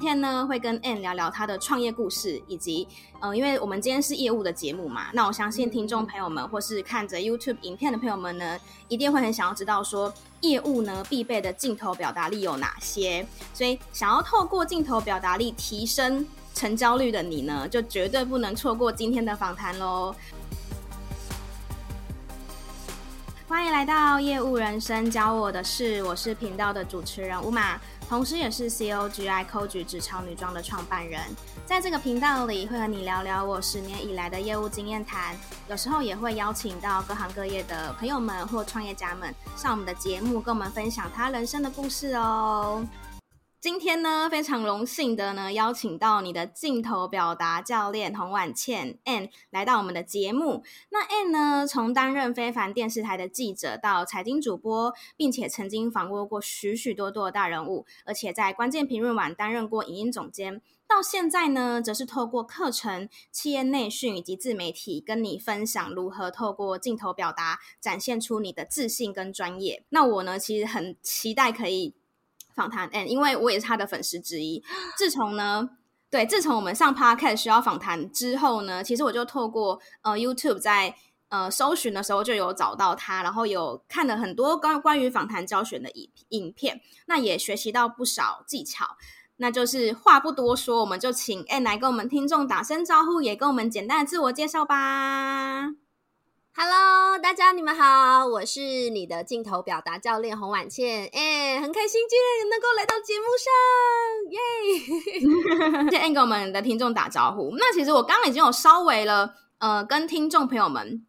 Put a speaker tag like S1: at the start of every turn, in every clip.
S1: 今天呢，会跟 Ann 聊聊她的创业故事，以及，呃，因为我们今天是业务的节目嘛，那我相信听众朋友们或是看着 YouTube 影片的朋友们呢，一定会很想要知道说，业务呢必备的镜头表达力有哪些。所以，想要透过镜头表达力提升成交率的你呢，就绝对不能错过今天的访谈喽。欢迎来到业务人生教我的事，我是频道的主持人 Uma。同时，也是 COGI c o g 职场女装的创办人，在这个频道里会和你聊聊我十年以来的业务经验谈，有时候也会邀请到各行各业的朋友们或创业家们上我们的节目，跟我们分享他人生的故事哦。今天呢，非常荣幸的呢，邀请到你的镜头表达教练洪婉倩 Ann 来到我们的节目。那 Ann 呢，从担任非凡电视台的记者到财经主播，并且曾经访问过许许多多的大人物，而且在关键评论网担任过影音总监，到现在呢，则是透过课程、企业内训以及自媒体，跟你分享如何透过镜头表达，展现出你的自信跟专业。那我呢，其实很期待可以。访谈 Ann，因为我也是他的粉丝之一。自从呢，对，自从我们上 Podcast 需要访谈之后呢，其实我就透过呃 YouTube 在呃搜寻的时候就有找到他，然后有看了很多关关于访谈教学的影影片，那也学习到不少技巧。那就是话不多说，我们就请 Ann 来跟我们听众打声招呼，也跟我们简单的自我介绍吧。
S2: Hello，大家你们好，我是你的镜头表达教练洪婉倩，哎、欸，很开心今天能够来到节目上，耶！
S1: 先跟我们的听众打招呼。那其实我刚刚已经有稍微了，呃，跟听众朋友们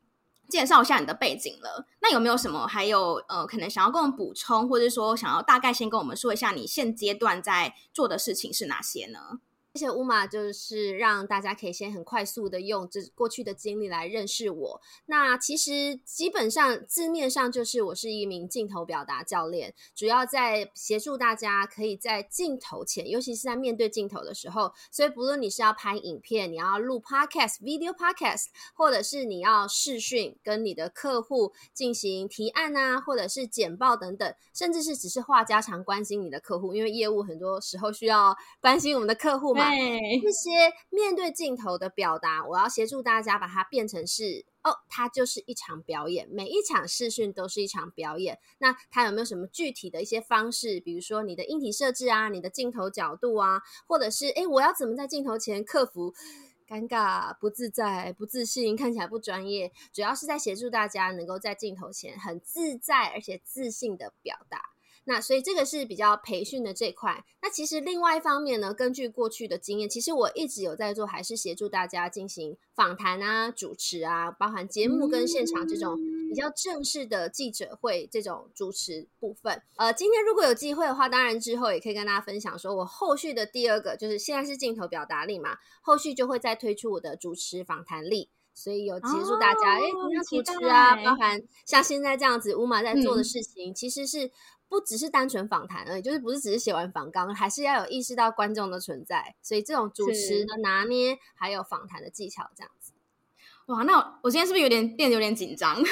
S1: 介绍一下你的背景了。那有没有什么还有呃，可能想要跟我们补充，或者说想要大概先跟我们说一下你现阶段在做的事情是哪些呢？
S2: 谢谢 Uma，就是让大家可以先很快速的用这过去的经历来认识我。那其实基本上字面上就是我是一名镜头表达教练，主要在协助大家可以在镜头前，尤其是在面对镜头的时候。所以不论你是要拍影片，你要录 Podcast、Video Podcast，或者是你要视讯跟你的客户进行提案啊，或者是简报等等，甚至是只是话家常关心你的客户，因为业务很多时候需要关心我们的客户嘛。这些面对镜头的表达，我要协助大家把它变成是哦，它就是一场表演，每一场试训都是一场表演。那它有没有什么具体的一些方式？比如说你的硬体设置啊，你的镜头角度啊，或者是诶，我要怎么在镜头前克服尴尬、不自在、不自信，看起来不专业？主要是在协助大家能够在镜头前很自在而且自信的表达。那所以这个是比较培训的这块。那其实另外一方面呢，根据过去的经验，其实我一直有在做，还是协助大家进行访谈啊、主持啊，包含节目跟现场这种比较正式的记者会这种主持部分。呃，今天如果有机会的话，当然之后也可以跟大家分享，说我后续的第二个就是现在是镜头表达力嘛，后续就会再推出我的主持访谈力，所以有协助大家，哎、哦，你要主持啊，包含像现在这样子，Uma 在做的事情，嗯、其实是。不只是单纯访谈而已，就是不是只是写完访纲，还是要有意识到观众的存在。所以这种主持的拿捏，还有访谈的技巧，这样子。
S1: 哇，那我，我今天是不是有点变得有点紧张？因为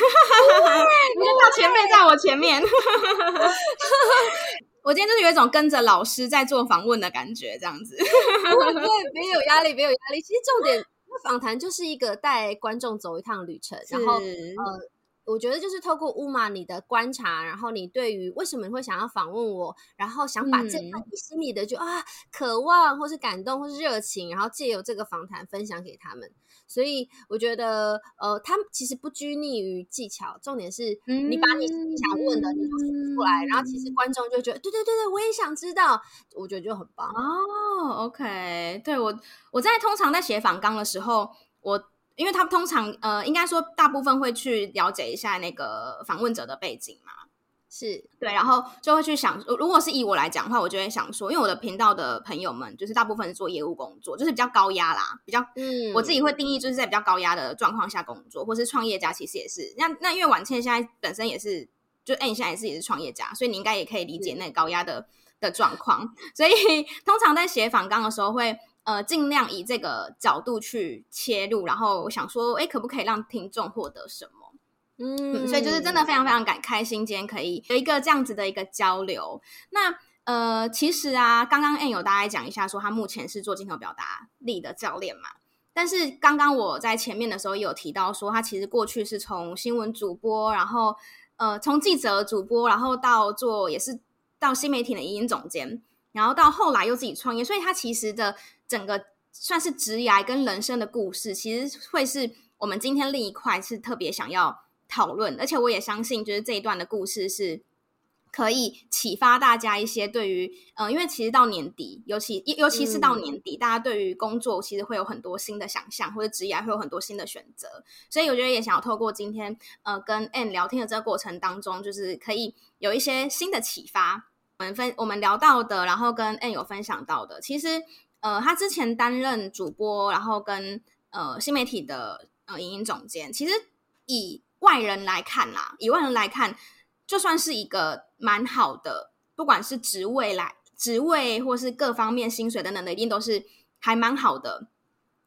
S1: 大前辈在我前面，我今天就是有一种跟着老师在做访问的感觉，这样子。对，
S2: 没有压力，没有压力。其实重点，访谈就是一个带观众走一趟旅程，然后呃。我觉得就是透过 Uma 你的观察，然后你对于为什么你会想要访问我，然后想把这你心里的就、嗯、啊渴望或是感动或是热情，然后借由这个访谈分享给他们。所以我觉得呃，他们其实不拘泥于技巧，重点是你把你想问的你就说出来，嗯、然后其实观众就觉得对对对对，我也想知道，我觉得就很棒
S1: 哦。OK，对我我在通常在写访纲的时候，我。因为他通常呃，应该说大部分会去了解一下那个访问者的背景嘛，
S2: 是。
S1: 对，然后就会去想，如果是以我来讲的话，我就会想说，因为我的频道的朋友们就是大部分是做业务工作，就是比较高压啦，比较嗯，我自己会定义就是在比较高压的状况下工作，或是创业家，其实也是。那那因为婉倩现在本身也是，就 Ann 现在也是也是创业家，所以你应该也可以理解那个高压的的状况，所以 通常在写访纲的时候会。呃，尽量以这个角度去切入，然后我想说，哎，可不可以让听众获得什么？嗯，所以就是真的非常非常感开心，今天可以有一个这样子的一个交流。那呃，其实啊，刚刚 An 有大概讲一下，说他目前是做镜头表达力的教练嘛。但是刚刚我在前面的时候也有提到说，他其实过去是从新闻主播，然后呃，从记者主播，然后到做也是到新媒体的影音总监，然后到后来又自己创业，所以他其实的整个算是职涯跟人生的故事，其实会是我们今天另一块是特别想要讨论，而且我也相信，就是这一段的故事是。可以启发大家一些对于，呃，因为其实到年底，尤其尤其是到年底，嗯、大家对于工作其实会有很多新的想象，或者职业会有很多新的选择，所以我觉得也想要透过今天，呃，跟 Ann 聊天的这个过程当中，就是可以有一些新的启发。我们分我们聊到的，然后跟 Ann 有分享到的，其实，呃，他之前担任主播，然后跟呃新媒体的呃影音总监，其实以外人来看啦，以外人来看。就算是一个蛮好的，不管是职位来职位，或是各方面薪水等等的，一定都是还蛮好的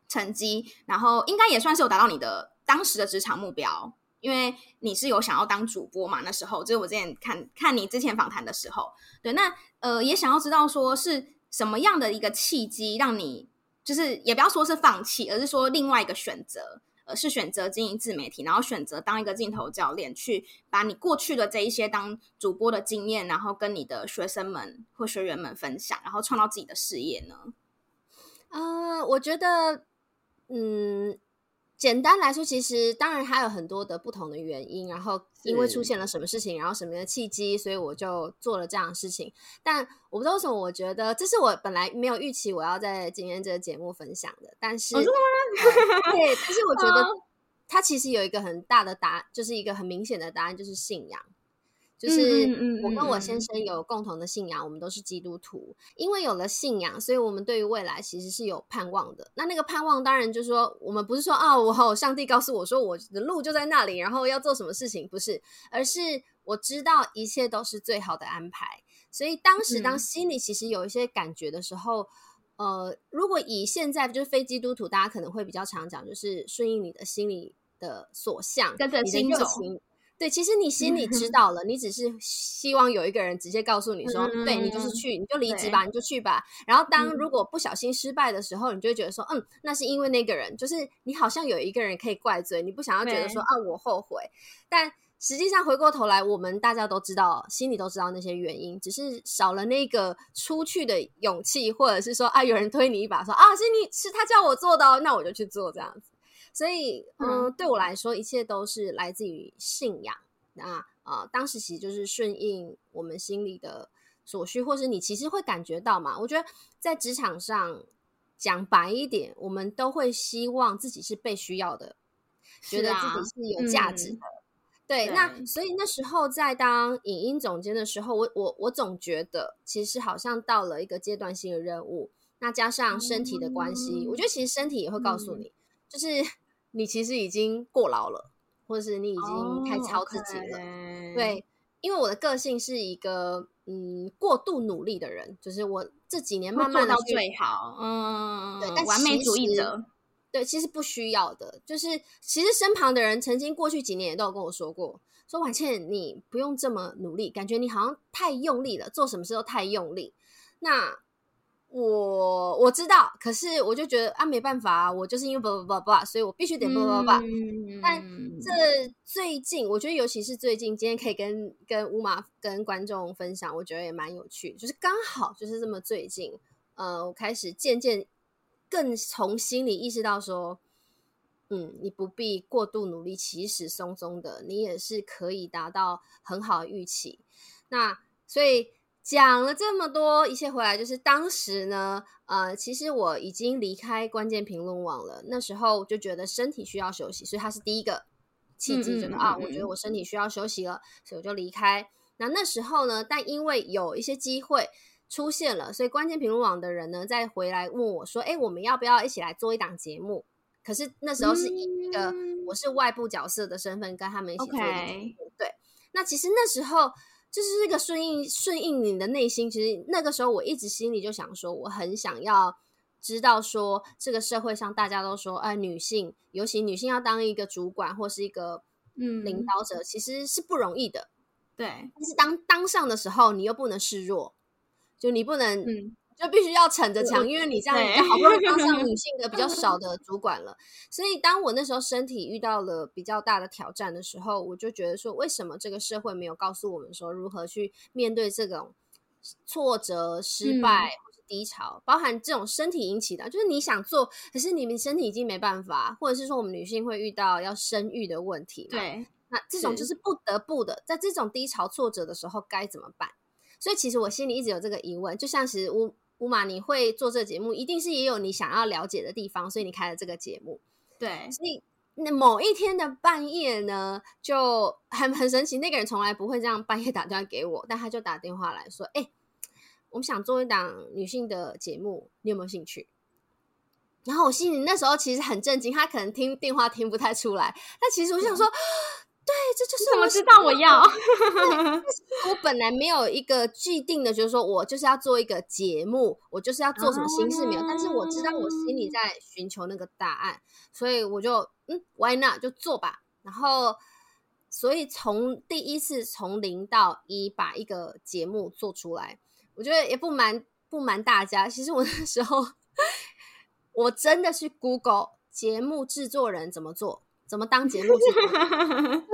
S1: 成绩。然后应该也算是有达到你的当时的职场目标，因为你是有想要当主播嘛。那时候就是我之前看看你之前访谈的时候，对，那呃也想要知道说是什么样的一个契机让你，就是也不要说是放弃，而是说另外一个选择。而是选择经营自媒体，然后选择当一个镜头教练，去把你过去的这一些当主播的经验，然后跟你的学生们或学员们分享，然后创造自己的事业呢？
S2: 啊、我觉得，嗯。简单来说，其实当然还有很多的不同的原因，然后因为出现了什么事情，然后什么样的契机，所以我就做了这样的事情。但我不知道为什么，我觉得这是我本来没有预期我要在今天这个节目分享的。但是，对，但是我觉得它其实有一个很大的答案，就是一个很明显的答案，就是信仰。就是我跟我先生有共同的信仰，我们都是基督徒。因为有了信仰，所以我们对于未来其实是有盼望的。那那个盼望，当然就是说，我们不是说啊，我上帝告诉我说我的路就在那里，然后要做什么事情，不是，而是我知道一切都是最好的安排。所以当时当心里其实有一些感觉的时候，呃，如果以现在就是非基督徒，大家可能会比较常讲，就是顺应你的心里的所向，
S1: 跟着心走。
S2: 对，其实你心里知道了，你只是希望有一个人直接告诉你说，嗯、对你就是去，你就离职吧，你就去吧。然后当如果不小心失败的时候，你就会觉得说，嗯，那是因为那个人，就是你好像有一个人可以怪罪，你不想要觉得说啊，我后悔。但实际上回过头来，我们大家都知道，心里都知道那些原因，只是少了那个出去的勇气，或者是说啊，有人推你一把说，说啊，是你是他叫我做的，那我就去做这样子。所以，嗯，对我来说，一切都是来自于信仰。那呃，当时其实就是顺应我们心里的所需，或是你其实会感觉到嘛。我觉得在职场上讲白一点，我们都会希望自己是被需要的，觉得自己是有价值的。嗯、对，对那所以那时候在当影音总监的时候，我我我总觉得其实好像到了一个阶段性的任务。那加上身体的关系，嗯、我觉得其实身体也会告诉你，嗯、就是。你其实已经过劳了，或者是你已经太操自己了。Oh. 对，因为我的个性是一个嗯过度努力的人，就是我这几年慢慢的
S1: 做到最好，嗯，
S2: 对，但完美主义者，对，其实不需要的。就是其实身旁的人曾经过去几年也都有跟我说过，说婉倩你不用这么努力，感觉你好像太用力了，做什么事都太用力。那我我知道，可是我就觉得啊，没办法啊，我就是因为不不不不，所以我必须得不不不。嗯、但这最近，我觉得尤其是最近，今天可以跟跟乌马跟观众分享，我觉得也蛮有趣，就是刚好就是这么最近，呃，我开始渐渐更从心里意识到说，嗯，你不必过度努力，其实松松的，你也是可以达到很好的预期。那所以。讲了这么多，一切回来就是当时呢，呃，其实我已经离开关键评论网了。那时候就觉得身体需要休息，所以他是第一个契机，觉得啊，我觉得我身体需要休息了，所以我就离开。那那时候呢，但因为有一些机会出现了，所以关键评论网的人呢，再回来问我说：“哎，我们要不要一起来做一档节目？”可是那时候是以一个我是外部角色的身份跟他们一起做的节目。对，那其实那时候。就是这个顺应顺应你的内心，其实那个时候我一直心里就想说，我很想要知道说，这个社会上大家都说，哎，女性，尤其女性要当一个主管或是一个嗯。领导者，嗯、其实是不容易的。对，但是当当上的时候，你又不能示弱，就你不能，嗯、就必须要逞着强，因为你这样好不容易当上女性的比较少的主管了。所以当我那时候身体遇到了比较大的挑战的时候，我就觉得说，为什么这个社会没有告诉我们说如何去面对这种挫折、失败或是低潮，嗯、包含这种身体引起的，就是你想做，可是你们身体已经没办法，或者是说我们女性会遇到要生育的问题，
S1: 对。
S2: 那这种就是不得不的，在这种低潮挫折的时候该怎么办？所以其实我心里一直有这个疑问，就像是乌乌马，你会做这个节目，一定是也有你想要了解的地方，所以你开了这个节目。
S1: 对，
S2: 所以那某一天的半夜呢，就很很神奇，那个人从来不会这样半夜打电话给我，但他就打电话来说：“哎，我们想做一档女性的节目，你有没有兴趣？”然后我心里那时候其实很震惊，他可能听电话听不太出来，但其实我想说。嗯对，这就是我
S1: 怎么知道我要。
S2: 我本来没有一个既定的，就是说我就是要做一个节目，我就是要做什么形式没有。但是我知道我心里在寻求那个答案，所以我就嗯，Why not 就做吧。然后，所以从第一次从零到一把一个节目做出来，我觉得也不瞒不瞒大家，其实我那时候 我真的是 Google 节目制作人怎么做。怎么当节目制作人？真的，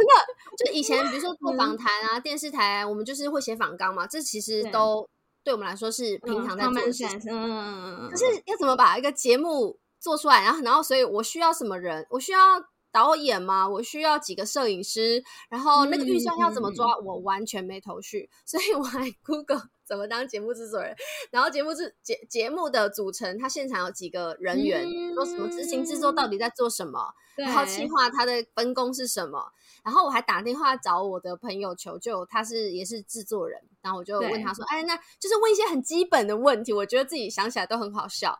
S2: 就以前比如说做访谈啊，电视台，我们就是会写访纲嘛，这其实都对我们来说是平常在做的事情。嗯，可是要怎么把一个节目做出来？然后，然后，所以我需要什么人？我需要导演吗？我需要几个摄影师？然后那个预算要怎么抓？我完全没头绪，所以我还 Google。怎么当节目制作人？然后节目制节节目的组成，他现场有几个人员？嗯、说什么执行制作到底在做什么？然后企划他的分工是什么？然后我还打电话找我的朋友求救，他是也是制作人。然后我就问他说：“对哎，那就是问一些很基本的问题，我觉得自己想起来都很好笑。”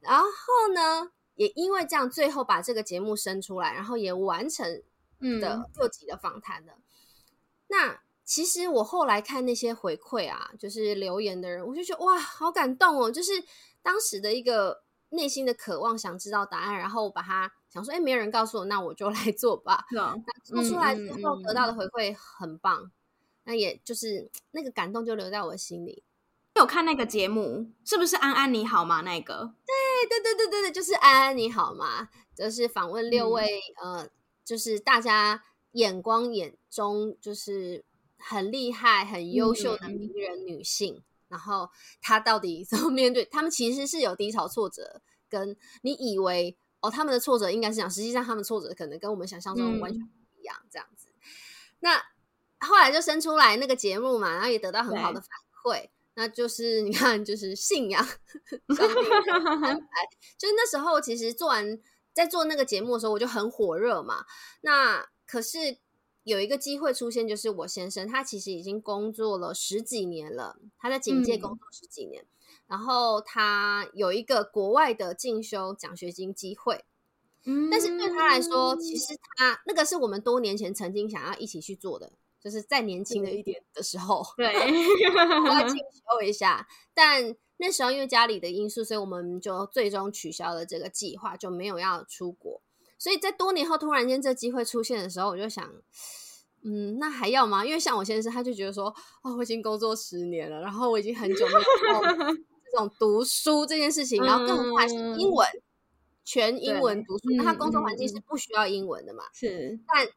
S2: 然后呢，也因为这样，最后把这个节目生出来，然后也完成的六集的访谈的。嗯、那。其实我后来看那些回馈啊，就是留言的人，我就觉得哇，好感动哦！就是当时的一个内心的渴望，想知道答案，然后把它想说，哎，没有人告诉我，那我就来做吧。那做出来之后得到的回馈很棒，那也就是那个感动就留在我的心
S1: 里。有看那个节目，是不是安安你好吗？那个？
S2: 对对对对对对，就是安安你好吗？就是访问六位、嗯、呃，就是大家眼光眼中就是。很厉害、很优秀的名人女性，嗯、然后她到底怎么面对？他们其实是有低潮、挫折，跟你以为哦，他们的挫折应该是这样，实际上他们挫折可能跟我们想象中完全不一样，这样子。嗯、那后来就生出来那个节目嘛，然后也得到很好的反馈。对那就是你看，就是信仰，安排 就是那时候其实做完在做那个节目的时候，我就很火热嘛。那可是。有一个机会出现，就是我先生，他其实已经工作了十几年了，他在警界工作十几年，嗯、然后他有一个国外的进修奖学金机会，嗯，但是对他来说，其实他那个是我们多年前曾经想要一起去做的，就是再年轻了一点的时候，对，我要进修一下，但那时候因为家里的因素，所以我们就最终取消了这个计划，就没有要出国。所以在多年后突然间这机会出现的时候，我就想，嗯，那还要吗？因为像我先生，他就觉得说，哦，我已经工作十年了，然后我已经很久没有 这种读书这件事情，然后更何况是英文，嗯、全英文读书，那他工作环境是不需要英文的嘛？是，但。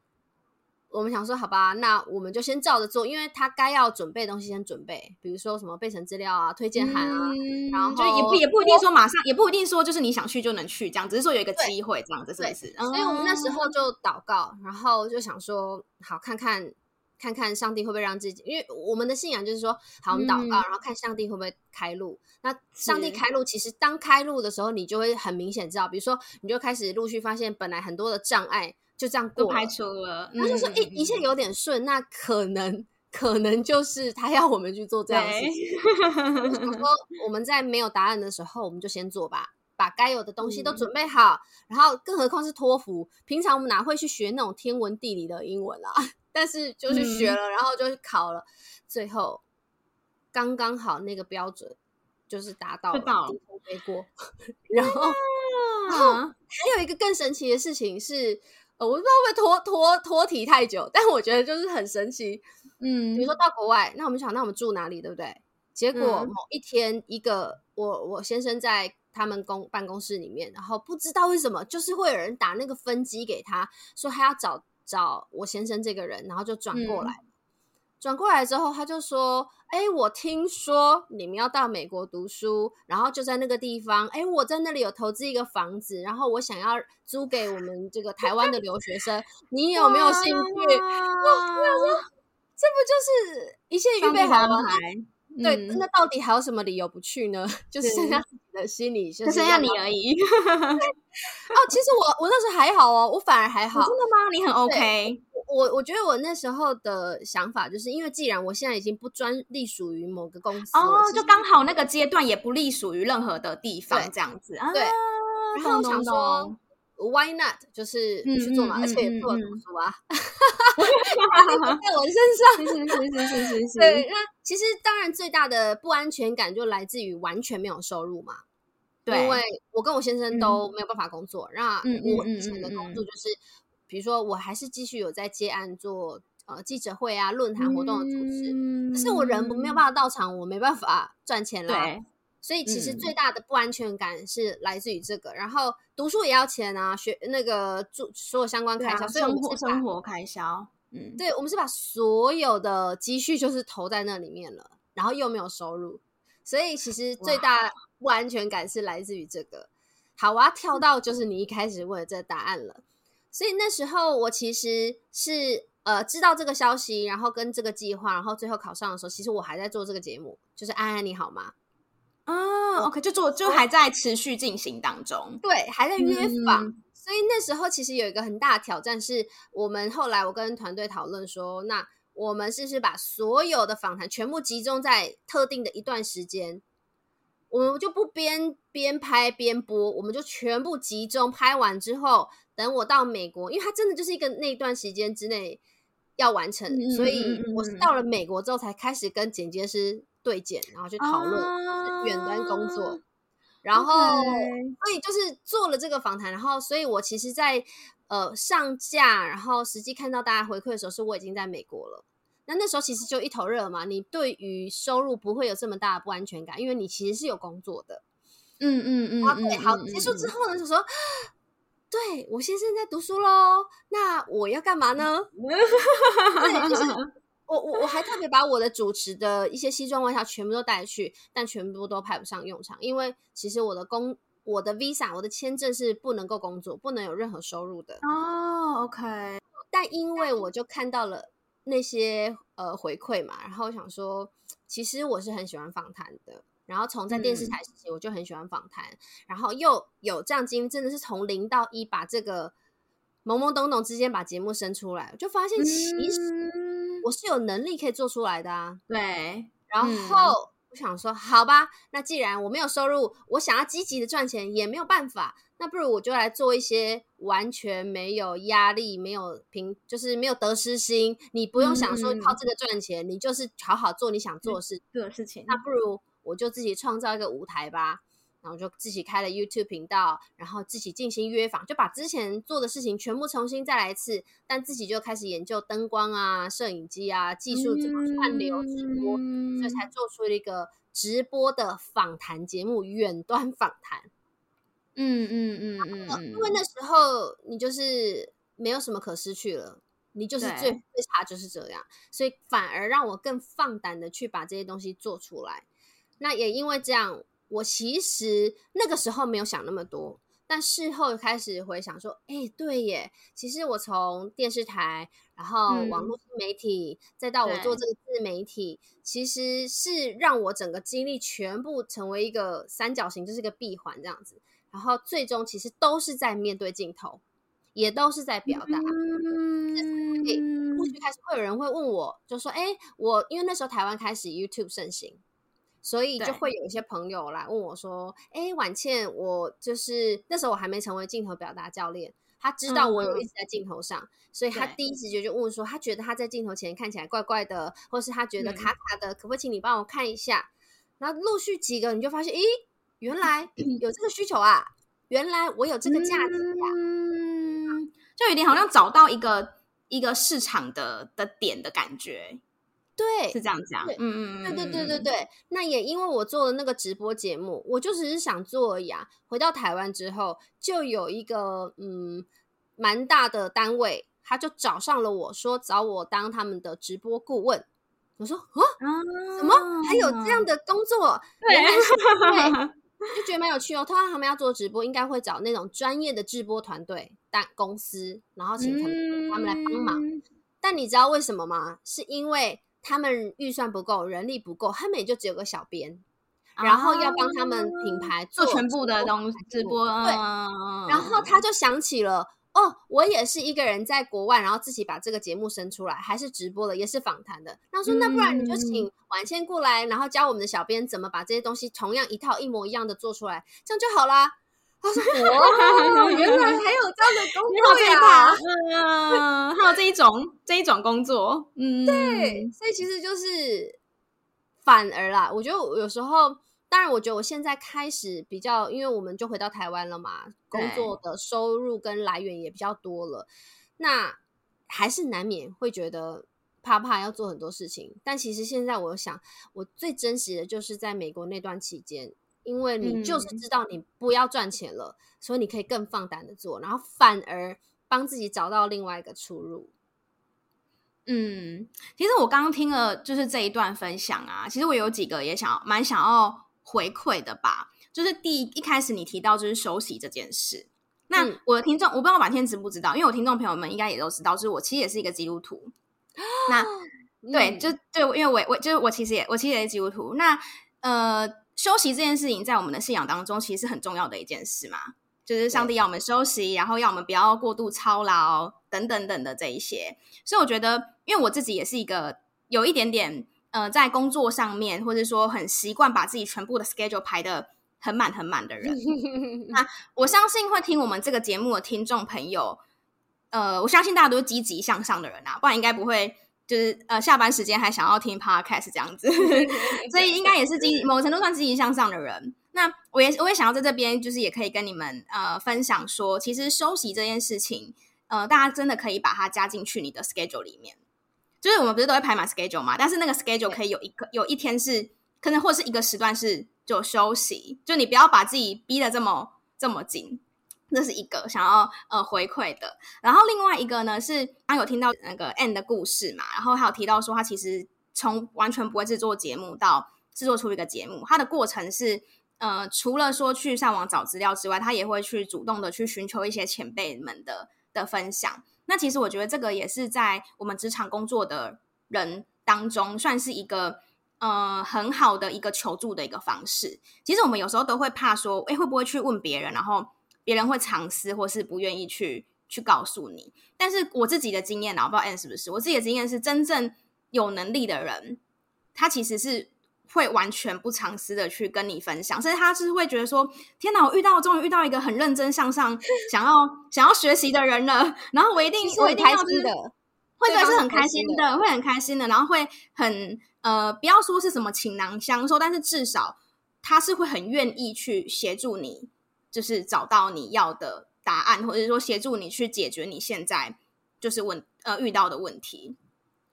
S2: 我们想说，好吧，那我们就先照着做，因为他该要准备的东西先准备，比如说什么备审资料啊、推荐函啊，嗯、然后就
S1: 也不也不一定说马上，也不一定说就是你想去就能去这样，只是说有一个机会这样子，是不是？
S2: 所以我们那时候就祷告，然后就想说，好，看看看看上帝会不会让自己，因为我们的信仰就是说，好，我们祷告，嗯、然后看上帝会不会开路。那上帝开路，其实当开路的时候，你就会很明显知道，比如说你就开始陆续发现，本来很多的障碍。就这样过
S1: 排除了，
S2: 他就说一一切有点顺，那可能可能就是他要我们去做这样的事情。我说我们在没有答案的时候，我们就先做吧，把该有的东西都准备好。嗯、然后，更何况是托福，平常我们哪会去学那种天文地理的英文啊？但是就是学了，嗯、然后就考了，最后刚刚好那个标准就是达到了，没过。然后，然后还有一个更神奇的事情是。呃，我不知道会不会拖拖拖题太久，但我觉得就是很神奇。嗯，比如说到国外，那我们想，那我们住哪里，对不对？结果某一天，一个我我先生在他们公办公室里面，然后不知道为什么，就是会有人打那个分机给他，说他要找找我先生这个人，然后就转过来。嗯转过来之后，他就说：“哎，我听说你们要到美国读书，然后就在那个地方。哎，我在那里有投资一个房子，然后我想要租给我们这个台湾的留学生，你有没有兴趣？” 哇，我想说，这不就是一切预备好了吗？对，那到底还有什么理由不去呢？就是剩下自己的心理，就
S1: 剩下你而已。
S2: 哦，其实我我那时候还好哦，我反而还好。
S1: 真的吗？你很 OK。
S2: 我我觉得我那时候的想法，就是因为既然我现在已经不专隶属于某个公司
S1: 哦，就刚好那个阶段也不隶属于任何的地方，这样子。
S2: 对，然后我想说，Why not？就是去做嘛，而且也不能读书啊，在我身上。是是是是是是。对，那其实当然最大的不安全感就来自于完全没有收入嘛。对，因为我跟我先生都没有办法工作，那我以前的工作就是。比如说，我还是继续有在接案做呃记者会啊、论坛活动的主持，嗯、可是我人不没有办法到场，我没办法赚钱啦。对，所以其实最大的不安全感是来自于这个。嗯、然后读书也要钱啊，学那个住所有相关开销，啊、所以我们是
S1: 生活开销。嗯，
S2: 对，我们是把所有的积蓄就是投在那里面了，然后又没有收入，所以其实最大不安全感是来自于这个。好，我要跳到就是你一开始问的这个答案了。所以那时候我其实是呃知道这个消息，然后跟这个计划，然后最后考上的时候，其实我还在做这个节目，就是安安你好吗？
S1: 啊，OK，就做就还在持续进行当中，
S2: 对，还在约访。嗯、所以那时候其实有一个很大的挑战，是我们后来我跟团队讨论说，那我们是不是把所有的访谈全部集中在特定的一段时间？我们就不边边拍边播，我们就全部集中拍完之后。等我到美国，因为它真的就是一个那段时间之内要完成，嗯、所以我是到了美国之后才开始跟剪接师对剪，然后去讨论远端工作，啊、然后.所以就是做了这个访谈，然后所以我其实在，在呃上架，然后实际看到大家回馈的时候，是我已经在美国了。那那时候其实就一头热嘛，你对于收入不会有这么大的不安全感，因为你其实是有工作的。嗯嗯嗯，好，好，结束之后呢，就说。对，我先生在读书喽，那我要干嘛呢？对，就是 我我我还特别把我的主持的一些西装外套全部都带去，但全部都派不上用场，因为其实我的工我的 visa 我的签证是不能够工作，不能有任何收入的
S1: 哦。Oh, OK，
S2: 但因为我就看到了那些呃回馈嘛，然后想说，其实我是很喜欢访谈的。然后从在电视台时期，我就很喜欢访谈，嗯、然后又有这样经历，真的是从零到一，把这个懵懵懂懂之间把节目生出来，就发现其实我是有能力可以做出来的啊。
S1: 对，
S2: 然后我想说，好吧，那既然我没有收入，我想要积极的赚钱也没有办法，那不如我就来做一些完全没有压力、没有平，就是没有得失心，你不用想说靠这个赚钱，嗯、你就是好好做你想做的事
S1: 做的事情，
S2: 那不如。我就自己创造一个舞台吧，然后就自己开了 YouTube 频道，然后自己进行约访，就把之前做的事情全部重新再来一次，但自己就开始研究灯光啊、摄影机啊、技术怎么串流直播，嗯、所以才做出了一个直播的访谈节目——远端访谈。嗯嗯嗯嗯，嗯，因为那。时候你就是没有什么可失去了，你就是最最差就是这样，所以反而让我更放胆的去把这些东西做出来。那也因为这样，我其实那个时候没有想那么多，但事后开始回想说，哎，对耶，其实我从电视台，然后网络。媒体，嗯、再到我做这个自媒体，其实是让我整个经历全部成为一个三角形，就是一个闭环这样子，然后最终其实都是在面对镜头，也都是在表达。嗯，陆续开始会有人会问我，就说，哎，我因为那时候台湾开始 YouTube 盛行。所以就会有一些朋友来问我说：“哎，婉倩，我就是那时候我还没成为镜头表达教练，他知道我有一直在镜头上，嗯、所以他第一直觉就问说，他觉得他在镜头前看起来怪怪的，或是他觉得卡卡的，嗯、可不可以请你帮我看一下？然后陆续几个你就发现，咦，原来有这个需求啊，原来我有这个价值啊，
S1: 嗯，就有点好像找到一个一个市场的的点的感觉。”
S2: 对，
S1: 是这样讲。嗯嗯嗯，
S2: 对对对对对。那也因为我做了那个直播节目，我就只是想做而已啊。回到台湾之后，就有一个嗯蛮大的单位，他就找上了我说找我当他们的直播顾问。我说啊，什么还有这样的工作？对，对，就觉得蛮有趣哦。通常他们要做直播，应该会找那种专业的直播团队、但公司，然后请他们、嗯、他们来帮忙。但你知道为什么吗？是因为他们预算不够，人力不够，他们也就只有个小编，然后要帮他们品牌做，
S1: 做全部的东西直播。
S2: 对，然后他就想起了。哦，我也是一个人在国外，然后自己把这个节目生出来，还是直播的，也是访谈的。那说，那不然你就请婉倩过来，然后教我们的小编怎么把这些东西同样一套一模一样的做出来，这样就好啦。他说：“哦，原来还有这样的工作呀！
S1: 嗯，还有这一种这一种工作，嗯，
S2: 对，所以其实就是反而啦，我觉得有时候。”当然，我觉得我现在开始比较，因为我们就回到台湾了嘛，工作的收入跟来源也比较多了，那还是难免会觉得怕怕要做很多事情。但其实现在我想，我最真实的就是在美国那段期间，因为你就是知道你不要赚钱了，嗯，所以你可以更放胆的做，然后反而帮自己找到另外一个出路。
S1: 嗯，其实我刚刚听了就是这一段分享啊，其实我有几个也想蛮想要。回馈的吧，就是第一一开始你提到就是休息这件事。那我的听众，我不知道晚天知不知道，因为我听众朋友们应该也都知道，就是我其实也是一个基督徒。那、嗯、对，就对，因为我我就是我其实也我其实也是基督徒。那呃，休息这件事情在我们的信仰当中其实是很重要的一件事嘛，就是上帝要我们休息，然后要我们不要过度操劳等等等的这一些。所以我觉得，因为我自己也是一个有一点点。呃，在工作上面，或者说很习惯把自己全部的 schedule 排的很满很满的人，那我相信会听我们这个节目的听众朋友，呃，我相信大家都是积极向上的人啊，不然应该不会就是呃下班时间还想要听 podcast 这样子，所以应该也是积某程度上积极向上的人。那我也我也想要在这边，就是也可以跟你们呃分享说，其实休息这件事情，呃，大家真的可以把它加进去你的 schedule 里面。就是我们不是都会排满 schedule 嘛？但是那个 schedule 可以有一个有一天是可能或是一个时段是就休息，就你不要把自己逼得这么这么紧。这是一个想要呃回馈的。然后另外一个呢是刚有听到那个 Anne 的故事嘛，然后还有提到说他其实从完全不会制作节目到制作出一个节目，他的过程是呃除了说去上网找资料之外，他也会去主动的去寻求一些前辈们的的分享。那其实我觉得这个也是在我们职场工作的人当中，算是一个呃很好的一个求助的一个方式。其实我们有时候都会怕说，哎，会不会去问别人，然后别人会藏私，或是不愿意去去告诉你。但是我自己的经验，我不知道 ann 是不是，我自己的经验是，真正有能力的人，他其实是。会完全不藏私的去跟你分享，所以他是会觉得说：“天哪，我遇到，终于遇到一个很认真向上、想要想要学习的人了。”然后我一定，我一定要是的，会对是很开心的，会很开心的，然后会很呃，不要说是什么倾囊相授，但是至少他是会很愿意去协助你，就是找到你要的答案，或者说协助你去解决你现在就是问呃遇到的问题。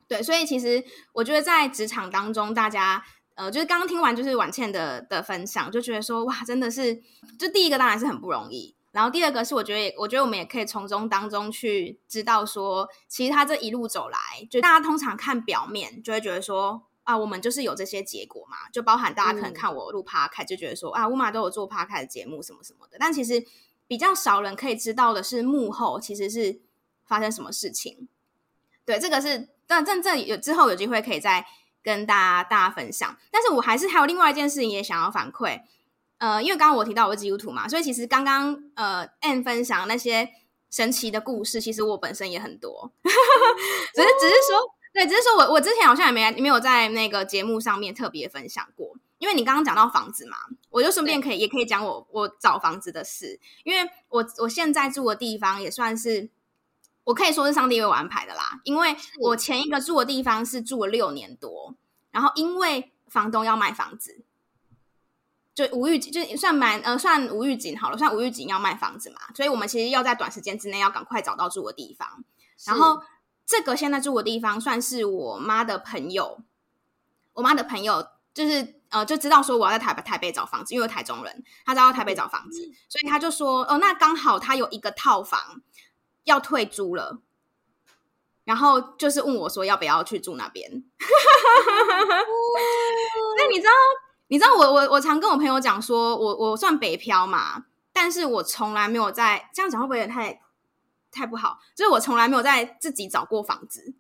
S1: 对，所以其实我觉得在职场当中，大家。呃，就是刚刚听完就是婉倩的的分享，就觉得说哇，真的是，就第一个当然是很不容易，然后第二个是我觉得，我觉得我们也可以从中当中去知道说，其实他这一路走来，就大家通常看表面就会觉得说啊，我们就是有这些结果嘛，就包含大家可能看我录 Podcast 就觉得说啊，Uma 都有做 Podcast 的节目什么什么的，但其实比较少人可以知道的是幕后其实是发生什么事情。对，这个是，但真正有之后有机会可以再。跟大家大家分享，但是我还是还有另外一件事情也想要反馈，呃，因为刚刚我提到我是基督徒嘛，所以其实刚刚呃 Anne 分享那些神奇的故事，其实我本身也很多，只是只是说，对，只是说我我之前好像也没没有在那个节目上面特别分享过，因为你刚刚讲到房子嘛，我就顺便可以也可以讲我我找房子的事，因为我我现在住的地方也算是。我可以说是上帝为我安排的啦，因为我前一个住的地方是住了六年多，然后因为房东要卖房子，就无预警，就算蛮呃算无预警好了，算无预警要卖房子嘛，所以我们其实要在短时间之内要赶快找到住的地方。然后这个现在住的地方算是我妈的朋友我妈的朋友就是呃就知道说我要在台北台北找房子，因为台中人，他知道台北找房子，所以他就说哦，那刚好他有一个套房要退租了，然后就是问我说要不要去住那边。那你知道？你知道我我我常跟我朋友讲说，我我算北漂嘛，但是我从来没有在这样讲会不会有点太太不好？就是我从来没有在自己找过房子，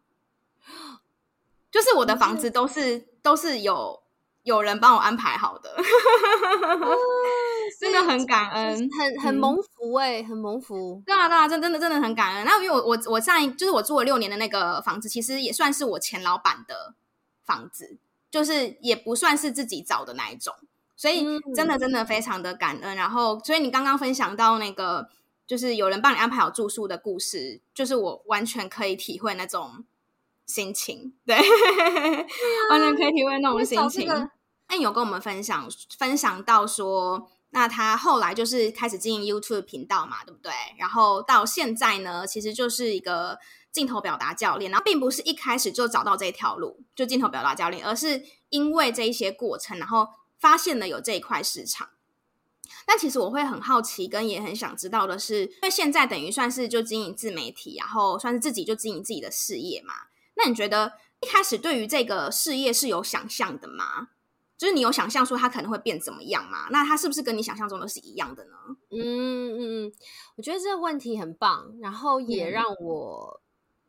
S1: 就是我的房子都是、嗯、都是有有人帮我安排好的，哦、真的很感恩，
S2: 很很蒙福哎、欸，很蒙福，
S1: 对啊对啊，真真的真的很感恩。那因为我我我上一就是我住了六年的那个房子，其实也算是我前老板的房子。就是也不算是自己找的那一种，所以真的真的非常的感恩。然后，所以你刚刚分享到那个，就是有人帮你安排好住宿的故事，就是我完全可以体会那种心情，对，啊、完全可以体会那种心情。那、这个、有跟我们分享分享到说，那他后来就是开始经营 YouTube 频道嘛，对不对？然后到现在呢，其实就是一个。镜头表达教练，然后并不是一开始就找到这条路，就镜头表达教练，而是因为这一些过程，然后发现了有这一块市场。但其实我会很好奇，跟也很想知道的是，因为现在等于算是就经营自媒体，然后算是自己就经营自己的事业嘛。那你觉得一开始对于这个事业是有想象的吗？就是你有想象说它可能会变怎么样吗？那它是不是跟你想象中的是一样的呢？
S2: 嗯嗯嗯，我觉得这个问题很棒，然后也让我、嗯。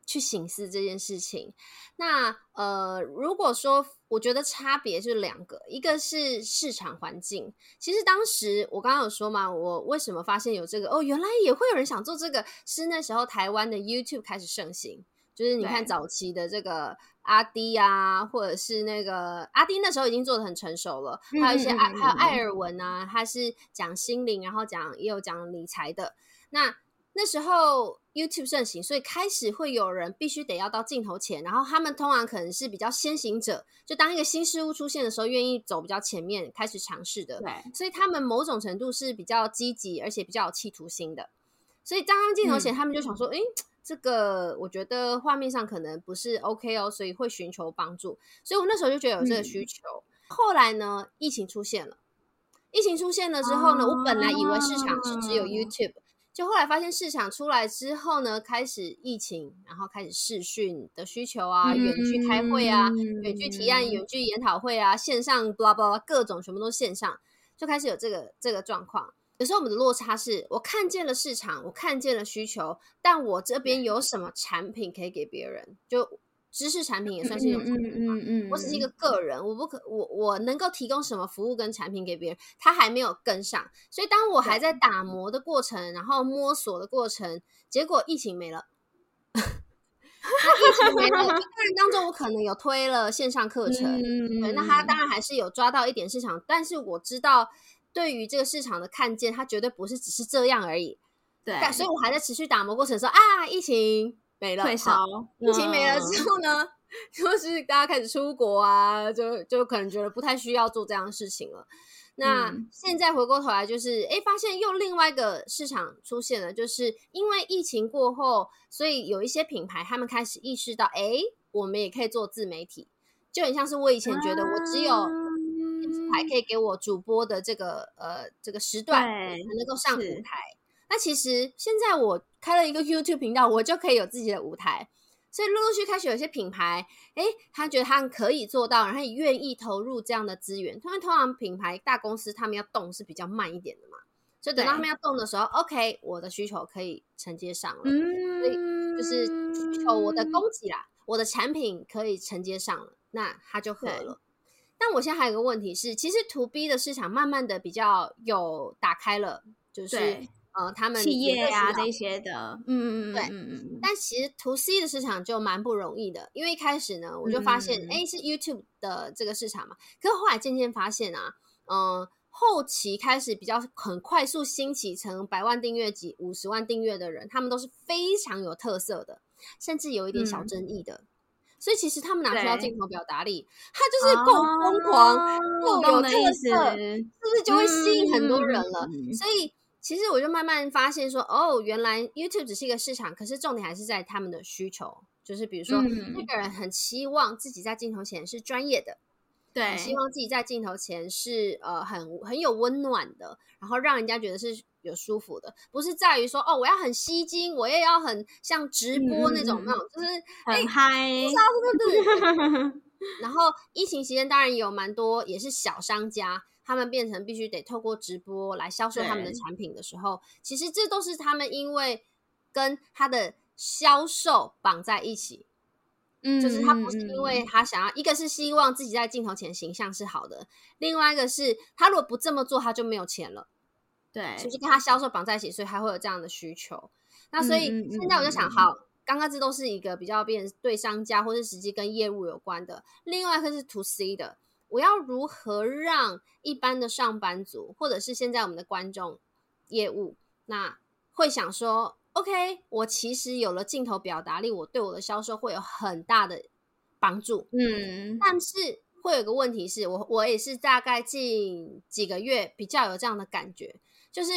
S2: 去醒思这件事情。那呃，如果说我觉得差别是两个，一个是市场环境。其实当时我刚刚有说嘛，我为什么发现有这个？哦，原来也会有人想做这个。是那时候台湾的 YouTube 开始盛行，就是你看早期的这个阿迪啊，或者是那个阿迪那时候已经做的很成熟了，还有一些艾还有艾尔文啊，他是讲心灵，然后讲也有讲理财的。那那时候 YouTube 盛行，所以开始会有人必须得要到镜头前，然后他们通常可能是比较先行者，就当一个新事物出现的时候，愿意走比较前面开始尝试的。对，所以他们某种程度是比较积极，而且比较有企图心的。所以当他们镜头前，嗯、他们就想说：“诶，这个我觉得画面上可能不是 OK 哦，所以会寻求帮助。”所以我那时候就觉得有这个需求。嗯、后来呢，疫情出现了，疫情出现了之后呢，我本来以为市场是只有 YouTube。就后来发现市场出来之后呢，开始疫情，然后开始视讯的需求啊，远距开会啊，远距提案、远距研讨会啊，线上 blah blah 各种全部都线上，就开始有这个这个状况。有时候我们的落差是，我看见了市场，我看见了需求，但我这边有什么产品可以给别人？就。知识产品也算是一种产品嘛。嗯嗯，嗯，嗯，我只是一个个人，我不可我我能够提供什么服务跟产品给别人，他还没有跟上。所以当我还在打磨的过程，然后摸索的过程，结果疫情没了。那疫情没了，当然当中我可能有推了线上课程，嗯，对，那他当然还是有抓到一点市场，但是我知道对于这个市场的看见，它绝对不是只是这样而已。对，所以我还在持续打磨过程说啊，疫情。没了，好，疫情没了之后呢，就是大家开始出国啊，就就可能觉得不太需要做这样的事情了。那、嗯、现在回过头来，就是哎，发现又另外一个市场出现了，就是因为疫情过后，所以有一些品牌他们开始意识到，哎，我们也可以做自媒体，就很像是我以前觉得我只有品牌可以给我主播的这个呃这个时段才能够上舞台。那其实现在我开了一个 YouTube 频道，我就可以有自己的舞台，所以陆陆续续开始有些品牌，诶，他觉得他可以做到，然后也愿意投入这样的资源。通常通常品牌大公司他们要动是比较慢一点的嘛，所以等到他们要动的时候，OK，我的需求可以承接上了，嗯，所以就是需求我的供给啦，我的产品可以承接上了，那它就合了。但我现在还有个问题是，其实 To B 的市场慢慢的比较有打开了，就是。呃，他们企业呀、啊、这些的，嗯嗯嗯，对，嗯嗯。但其实 To C 的市场就蛮不容易的，因为一开始呢，我就发现，哎、嗯，是 YouTube 的这个市场嘛。可是后来渐渐发现啊，嗯、呃，后期开始比较很快速兴起成百万订阅级、五十万订阅的人，他们都是非常有特色的，甚至有一点小争议的。嗯、所以其实他们哪需要镜头表达力？他就是够疯狂、够、哦、有特色，是不是就会吸引很多人了？嗯、所以。其实我就慢慢发现说，哦，原来 YouTube 只是一个市场，可是重点还是在他们的需求，就是比如说，那个人很期望自己在镜头前是专业的，对，希望自己在镜头前是呃很很有温暖的，然后让人家觉得是有舒服的，不是在于说哦我要很吸睛，我也要很像直播那种、嗯、那种，就是
S1: 很嗨，
S2: 对对对。然后疫情期间当然有蛮多也是小商家，他们变成必须得透过直播来销售他们的产品的时候，其实这都是他们因为跟他的销售绑在一起。嗯，就是他不是因为他想要，一个是希望自己在镜头前形象是好的，另外一个是他如果不这么做，他就没有钱了。对，就是跟他销售绑在一起，所以他会有这样的需求。那所以现在我就想，好，刚刚这都是一个比较变对商家或是实际跟业务有关的，另外一个是 to C 的，我要如何让一般的上班族或者是现在我们的观众业务，那会想说。OK，我其实有了镜头表达力，我对我的销售会有很大的帮助。嗯，但是会有个问题是我我也是大概近几个月比较有这样的感觉，就是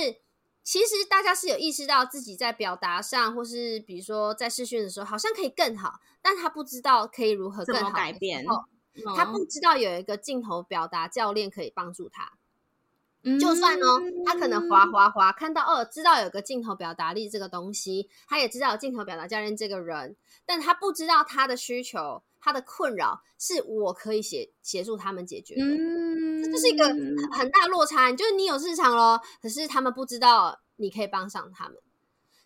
S2: 其实大家是有意识到自己在表达上，或是比如说在试训的时候，好像可以更好，但他不知道可以如何更好
S1: 改变，
S2: 他不知道有一个镜头表达教练可以帮助他。就算哦，他可能滑滑滑看到哦，知道有个镜头表达力这个东西，他也知道有镜头表达教练这个人，但他不知道他的需求、他的困扰是我可以协协助他们解决的。嗯，这就是一个很大落差。就是你有市场咯，可是他们不知道你可以帮上他们。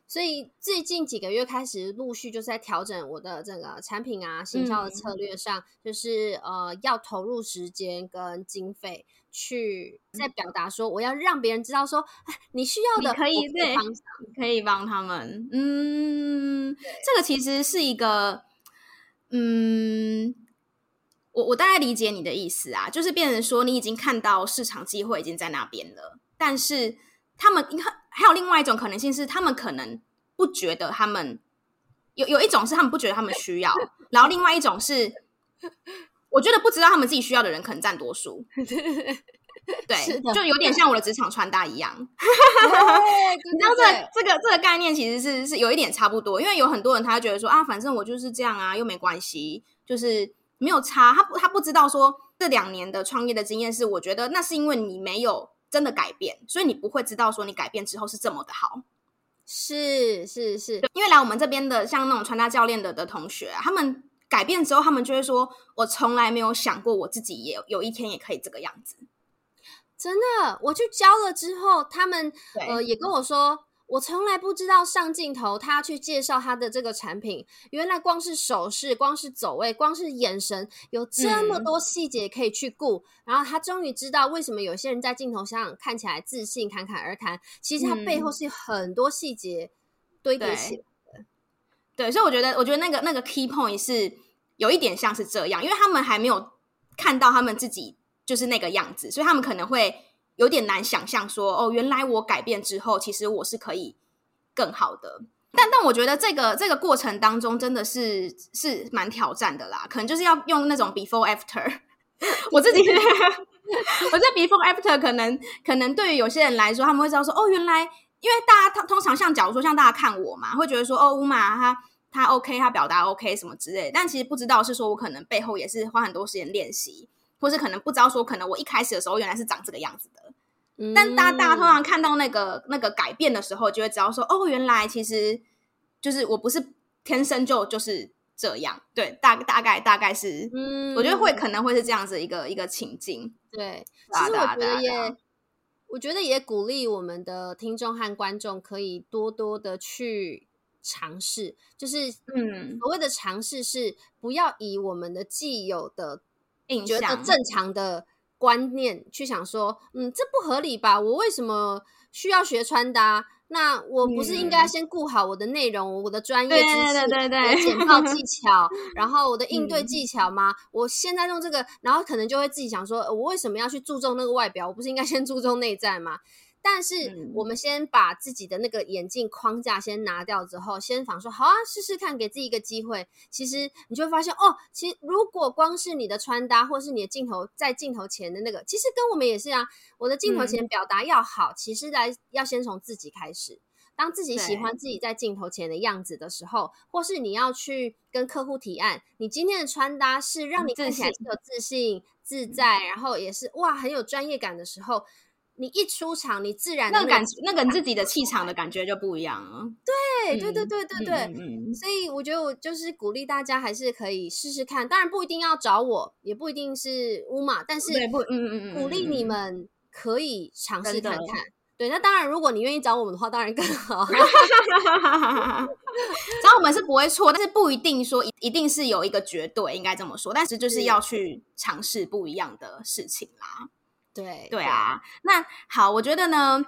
S2: 所以最近几个月开始陆续就是在调整我的这个产品啊、行销的策略上，嗯、就是呃要投入时间跟经费去在表达说，我要让别人知道说，哎，你需要的
S1: 可以对，可以帮他们。嗯，这个其实是一个，嗯，我我大概理解你的意思啊，就是变成说你已经看到市场机会已经在那边了，但是他们应该。还有另外一种可能性是，他们可能不觉得他们有有一种是他们不觉得他们需要，然后另外一种是，我觉得不知道他们自己需要的人可能占多数。对，就有点像我的职场穿搭一样。你知道这这个这个概念其实是是有一点差不多，因为有很多人他觉得说啊，反正我就是这样啊，又没关系，就是没有差。他不他不知道说这两年的创业的经验是，我觉得那是因为你没有。真的改变，所以你不会知道说你改变之后是这么的好。
S2: 是是是，
S1: 因为来我们这边的像那种穿搭教练的的同学，他们改变之后，他们就会说：“我从来没有想过我自己也有，有一天也可以这个样子。”
S2: 真的，我去教了之后，他们呃也跟我说。我从来不知道上镜头，他要去介绍他的这个产品，原来光是手势、光是走位、光是眼神，有这么多细节可以去顾。嗯、然后他终于知道为什么有些人在镜头上看起来自信、侃侃而谈，其实他背后是有很多细节堆叠起来的。
S1: 对，所以我觉得，我觉得那个那个 key point 是有一点像是这样，因为他们还没有看到他们自己就是那个样子，所以他们可能会。有点难想象说哦，原来我改变之后，其实我是可以更好的。但但我觉得这个这个过程当中真的是是蛮挑战的啦，可能就是要用那种 before after。我自己，我在 before after 可能可能对于有些人来说，他们会知道说哦，原来因为大家通通常像假如说像大家看我嘛，会觉得说哦，Uma 他他 OK，他表达 OK 什么之类的，但其实不知道是说我可能背后也是花很多时间练习。或是可能不知道说，可能我一开始的时候原来是长这个样子的，嗯、但大家大家通常看到那个那个改变的时候，就会知道说，哦，原来其实就是我不是天生就就是这样，对，大大概大概是，嗯，我觉得会可能会是这样子一个一个情境，
S2: 对，其实我觉得也，我觉得也鼓励我们的听众和观众可以多多的去尝试，就是，嗯，所谓的尝试是不要以我们的既有的。觉得正常的观念去想说，嗯，这不合理吧？我为什么需要学穿搭？那我不是应该先顾好我的内容、嗯、我的专业知识、对对对对，我的简报技巧，然后我的应对技巧吗？嗯、我现在用这个，然后可能就会自己想说，我为什么要去注重那个外表？我不是应该先注重内在吗？但是我们先把自己的那个眼镜框架先拿掉之后，先仿说好啊，试试看，给自己一个机会。其实你就会发现哦，其实如果光是你的穿搭，或是你的镜头在镜头前的那个，其实跟我们也是啊。我的镜头前表达要好，嗯、其实来要先从自己开始。当自己喜欢自己在镜头前的样子的时候，或是你要去跟客户提案，你今天的穿搭是让你看起来有自信、自在，然后也是哇很有专业感的时候。你一出场，你自然
S1: 那个感觉，那个你自己的气场的感觉就不一样了。
S2: 对，对，对，对，对，对，嗯。所以我觉得我就是鼓励大家还是可以试试看，当然不一定要找我，也不一定是乌马，但是
S1: 不，嗯嗯嗯，
S2: 鼓励你们可以尝试看看。对，那当然，如果你愿意找我们的话，当然更好。
S1: 找我们是不会错，但是不一定说一一定是有一个绝对，应该这么说。但是就是要去尝试不一样的事情啦。
S2: 对
S1: 对啊，那好，我觉得呢，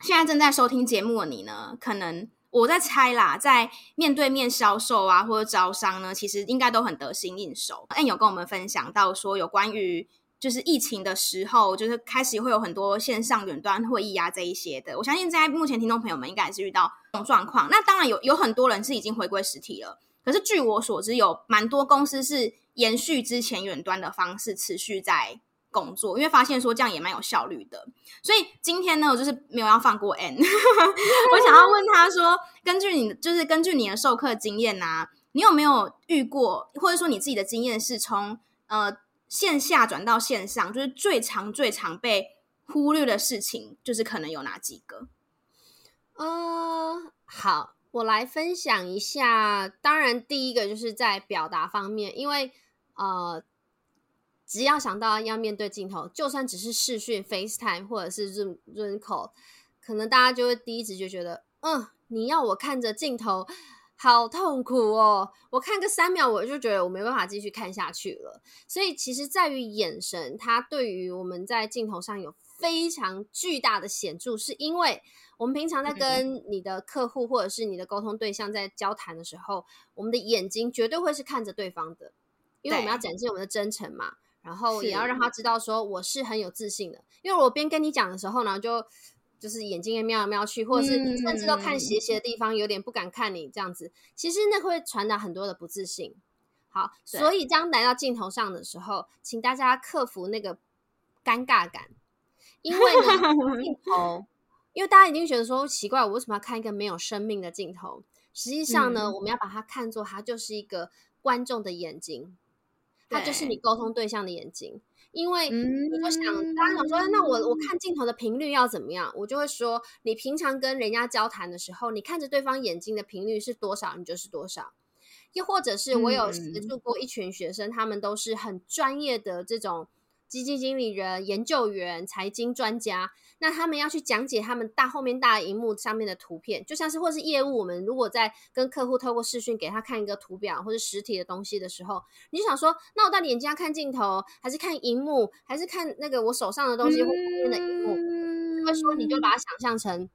S1: 现在正在收听节目的你呢，可能我在猜啦，在面对面销售啊或者招商呢，其实应该都很得心应手。Ann 有跟我们分享到说，有关于就是疫情的时候，就是开始会有很多线上远端会议啊这一些的。我相信在目前听众朋友们应该也是遇到这种状况。那当然有有很多人是已经回归实体了，可是据我所知，有蛮多公司是延续之前远端的方式，持续在。工作，因为发现说这样也蛮有效率的，所以今天呢，我就是没有要放过 N，我想要问他说，根据你就是根据你的授课经验啊，你有没有遇过，或者说你自己的经验是从呃线下转到线上，就是最常最常被忽略的事情，就是可能有哪几个？
S2: 呃，好，我来分享一下。当然，第一个就是在表达方面，因为呃。只要想到要面对镜头，就算只是视讯、FaceTime 或者是 Zoom、Zoom Call，可能大家就会第一直就觉得，嗯，你要我看着镜头，好痛苦哦！我看个三秒，我就觉得我没办法继续看下去了。所以，其实在于眼神，它对于我们在镜头上有非常巨大的显著，是因为我们平常在跟你的客户或者是你的沟通对象在交谈的时候，我们的眼睛绝对会是看着对方的，因为我们要展现我们的真诚嘛。然后也要让他知道说我是很有自信的，因为我边跟你讲的时候呢，就就是眼睛也瞄来瞄去，或者是甚至都看斜斜的地方，有点不敢看你这样子。其实那会传达很多的不自信。好，所以当来到镜头上的时候，请大家克服那个尴尬感，因为呢 镜头，因为大家一定觉得说奇怪，我为什么要看一个没有生命的镜头？实际上呢，我们要把它看作它就是一个观众的眼睛。它就是你沟通对象的眼睛，因为你就想，大家想说，那我我看镜头的频率要怎么样？我就会说，你平常跟人家交谈的时候，你看着对方眼睛的频率是多少，你就是多少。又或者是我有协助过一群学生，他们都是很专业的这种。基金经理人、研究员、财经专家，那他们要去讲解他们大后面大荧幕上面的图片，就像是或是业务，我们如果在跟客户透过视讯给他看一个图表或者实体的东西的时候，你就想说，那我到底眼睛要看镜头，还是看荧幕，还是看那个我手上的东西或后面的荧幕？这个时候你就把它想象成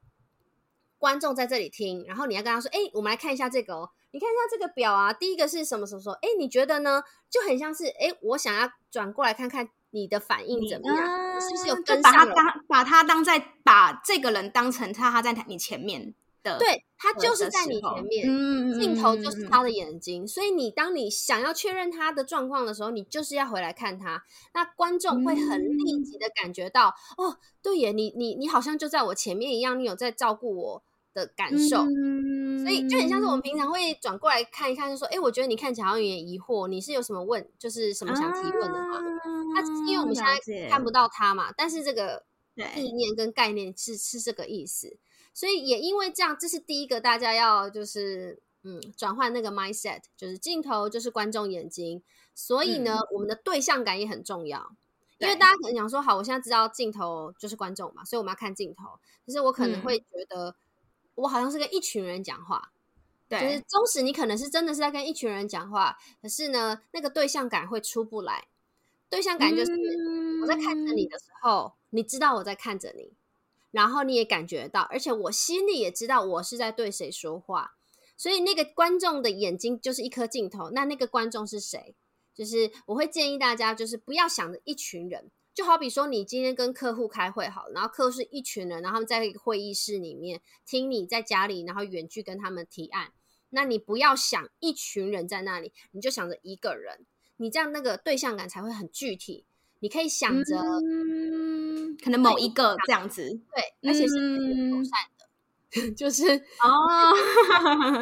S2: 观众在这里听，然后你要跟他说，哎，我们来看一下这个哦，你看一下这个表啊，第一个是什么什么说，哎，你觉得呢？就很像是，哎，我想要转过来看看。你的反应怎么样？啊、是不是有跟上？
S1: 把他当把他当在把这个人当成他他在你前面的，
S2: 对，他就是在你前面，嗯，镜头就是他的眼睛，嗯、所以你当你想要确认他的状况的时候，你就是要回来看他。那观众会很立即的感觉到，嗯、哦，对耶，你你你好像就在我前面一样，你有在照顾我的感受。嗯所以就很像是我们平常会转过来看一看，就说：“哎，我觉得你看起来好像有点疑惑，你是有什么问，就是什么想提问的吗？”那、啊、因为我们现在看不到他嘛，但是这个意念跟概念是是这个意思。所以也因为这样，这是第一个大家要就是嗯转换那个 mindset，就是镜头就是观众眼睛。所以呢，嗯、我们的对象感也很重要，因为大家可能想说：“好，我现在知道镜头就是观众嘛，所以我们要看镜头。”可是我可能会觉得。嗯我好像是跟一群人讲话，对，就是纵使你可能是真的是在跟一群人讲话，可是呢，那个对象感会出不来。对象感就是我在看着你的时候，嗯、你知道我在看着你，然后你也感觉到，而且我心里也知道我是在对谁说话。所以那个观众的眼睛就是一颗镜头，那那个观众是谁？就是我会建议大家，就是不要想着一群人。就好比说，你今天跟客户开会好，然后客户是一群人，然后在会议室里面听你在家里，然后远距跟他们提案。那你不要想一群人在那里，你就想着一个人，你这样那个对象感才会很具体。你可以想着，
S1: 嗯，可能某一个这样子，
S2: 对，而且是友善的。就是哦，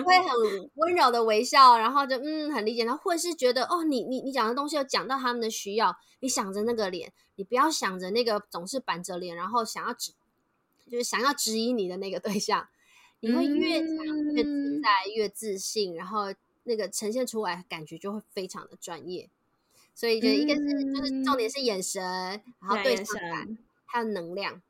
S2: 会很温柔的微笑，然后就嗯很理解他，或是觉得哦你你你讲的东西有讲到他们的需要，你想着那个脸，你不要想着那个总是板着脸，然后想要指就是想要质疑你的那个对象，你会越讲越自在越自信，然后那个呈现出来感觉就会非常的专业。所以就一个是就是重点是眼神，然后对象感还有能量，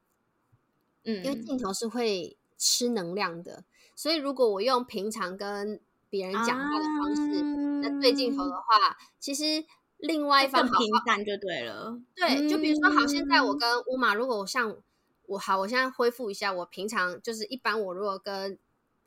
S2: 嗯，因为镜头是会。吃能量的，所以如果我用平常跟别人讲话的方式，那、啊、对镜头的话，其实另外一方
S1: 平淡就对了。
S2: 对，就比如说，好，现在我跟乌马，如果我像我好，我现在恢复一下，我平常就是一般，我如果跟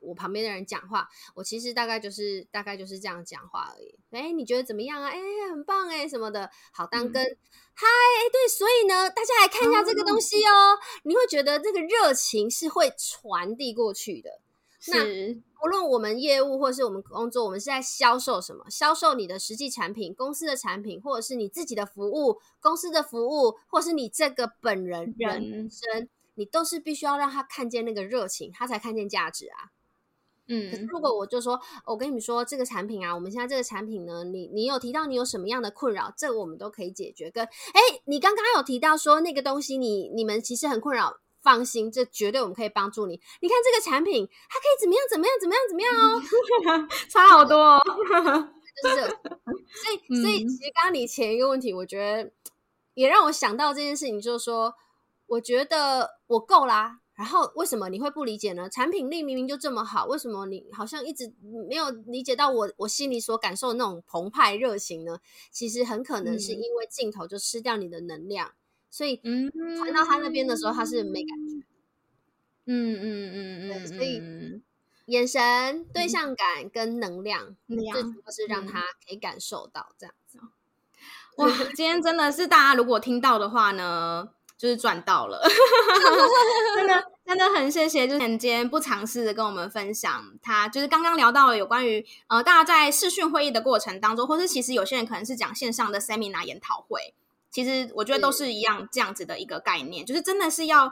S2: 我旁边的人讲话，我其实大概就是大概就是这样讲话而已。哎，你觉得怎么样啊？哎，很棒哎，什么的。好，当跟嗨，哎，对，所以呢，大家来看一下这个东西哦。你会觉得这个热情是会传递过去的。是。那无论我们业务或是我们工作，我们是在销售什么？销售你的实际产品、公司的产品，或者是你自己的服务、公司的服务，或是你这个本人人生，你都是必须要让他看见那个热情，他才看见价值啊。嗯，可是如果我就说，我跟你们说这个产品啊，我们现在这个产品呢，你你有提到你有什么样的困扰，这个我们都可以解决。跟哎，你刚刚有提到说那个东西你，你你们其实很困扰，放心，这绝对我们可以帮助你。你看这个产品，它可以怎么样怎么样怎么样怎么样哦，
S1: 差好多哦，
S2: 就是。所以所以其实刚刚你前一个问题，我觉得也让我想到这件事情，就是说，我觉得我够啦。然后为什么你会不理解呢？产品力明明就这么好，为什么你好像一直没有理解到我我心里所感受的那种澎湃热情呢？其实很可能是因为镜头就吃掉你的能量，嗯、所以传到他那边的时候，他是没感觉。嗯嗯嗯嗯，所以眼神、对象感跟能量，最主要是让他可以感受到这样子。
S1: 哇，今天真的是大家如果听到的话呢，就是赚到了，真的真的很谢谢，就是今天不尝试的跟我们分享，他就是刚刚聊到了有关于呃，大家在视讯会议的过程当中，或是其实有些人可能是讲线上的 seminar 研讨会，其实我觉得都是一样这样子的一个概念，就是真的是要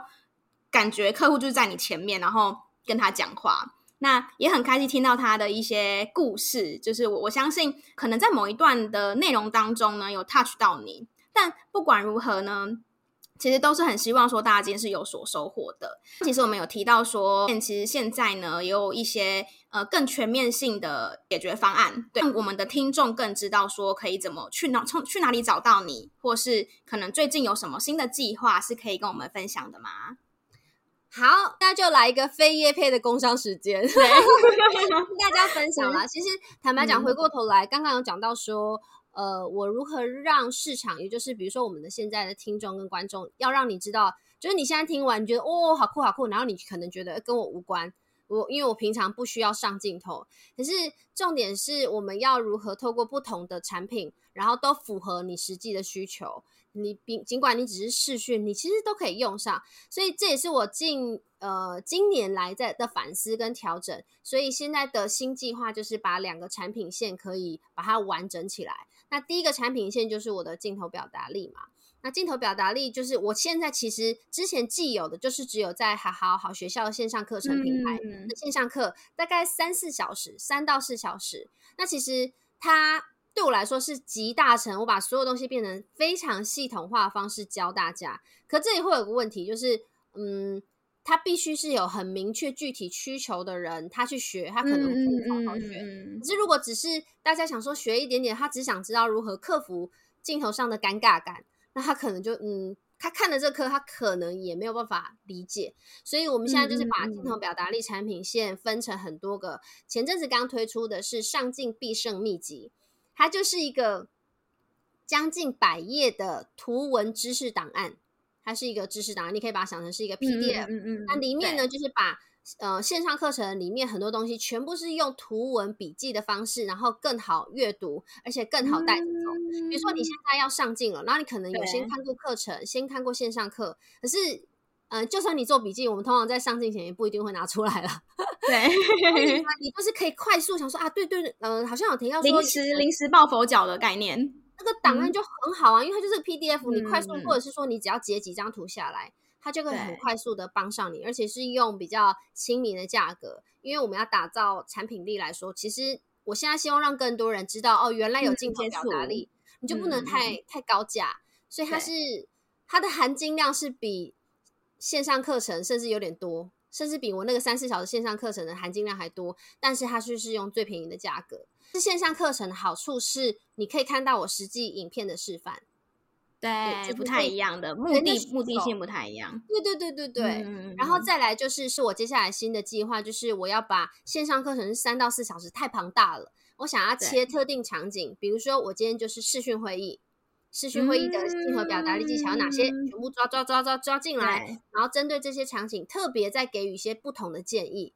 S1: 感觉客户就是在你前面，然后跟他讲话，那也很开心听到他的一些故事，就是我我相信可能在某一段的内容当中呢，有 touch 到你，但不管如何呢。其实都是很希望说大家今天是有所收获的。其实我们有提到说，其实现在呢也有一些呃更全面性的解决方案，对让我们的听众更知道说可以怎么去哪从去哪里找到你，或是可能最近有什么新的计划是可以跟我们分享的吗？
S2: 好，那就来一个非业配的工商时间，跟大家分享啦。其实坦白讲，回过头来，刚刚有讲到说。呃，我如何让市场，也就是比如说我们的现在的听众跟观众，要让你知道，就是你现在听完你觉得哦，好酷好酷，然后你可能觉得跟我无关，我因为我平常不需要上镜头，可是重点是我们要如何透过不同的产品，然后都符合你实际的需求。你尽尽管你只是试训，你其实都可以用上，所以这也是我近呃今年来在的反思跟调整。所以现在的新计划就是把两个产品线可以把它完整起来。那第一个产品线就是我的镜头表达力嘛。那镜头表达力就是我现在其实之前既有的就是只有在好好好学校的线上课程平台，嗯、线上课大概三四小时，三到四小时。那其实它。对我来说是集大成，我把所有东西变成非常系统化的方式教大家。可这里会有个问题，就是，嗯，他必须是有很明确具体需求的人，他去学，他可能会好好学。可、嗯嗯嗯、是如果只是大家想说学一点点，他只想知道如何克服镜头上的尴尬感，那他可能就，嗯，他看了这课，他可能也没有办法理解。所以我们现在就是把镜头表达力产品线分成很多个。前阵子刚推出的是上镜必胜秘籍。它就是一个将近百页的图文知识档案，它是一个知识档案，你可以把它想成是一个 PDF。嗯嗯，那里面呢，就是把呃线上课程里面很多东西全部是用图文笔记的方式，然后更好阅读，而且更好带着走。比如说你现在要上镜了，然后你可能有先看过课程，先看过线上课，可是。嗯、呃，就算你做笔记，我们通常在上镜前也不一定会拿出来了。对，你就是可以快速想说啊，对对呃，好像有提到说
S1: 临时临时抱佛脚的概念，
S2: 那个档案就很好啊，嗯、因为它就是 PDF，你快速、嗯、或者是说你只要截几张图下来，它就可以很快速的帮上你，而且是用比较亲民的价格。因为我们要打造产品力来说，其实我现在希望让更多人知道，哦，原来有镜头表达力，嗯、你就不能太、嗯、太高价。所以它是它的含金量是比线上课程甚至有点多，甚至比我那个三四小时线上课程的含金量还多。但是它却是用最便宜的价格。是线上课程的好处是，你可以看到我实际影片的示范。
S1: 对，就不太一样的目的，目的性不太一样。
S2: 对对对对对。嗯、然后再来就是，是我接下来新的计划，就是我要把线上课程是三到四小时太庞大了，我想要切特定场景，比如说我今天就是视讯会议，视讯会议的镜头表达力技巧有哪些，全部抓抓抓抓抓进来，然后针对这些场景，特别再给予一些不同的建议。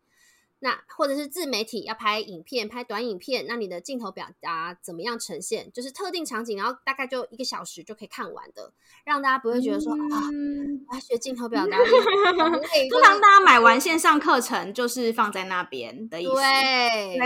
S2: 那或者是自媒体要拍影片、拍短影片，那你的镜头表达怎么样呈现？就是特定场景，然后大概就一个小时就可以看完的，让大家不会觉得说、嗯、啊，我要学镜头 表达。
S1: 通常大家买完 线上课程就是放在那边的意思。
S2: 对。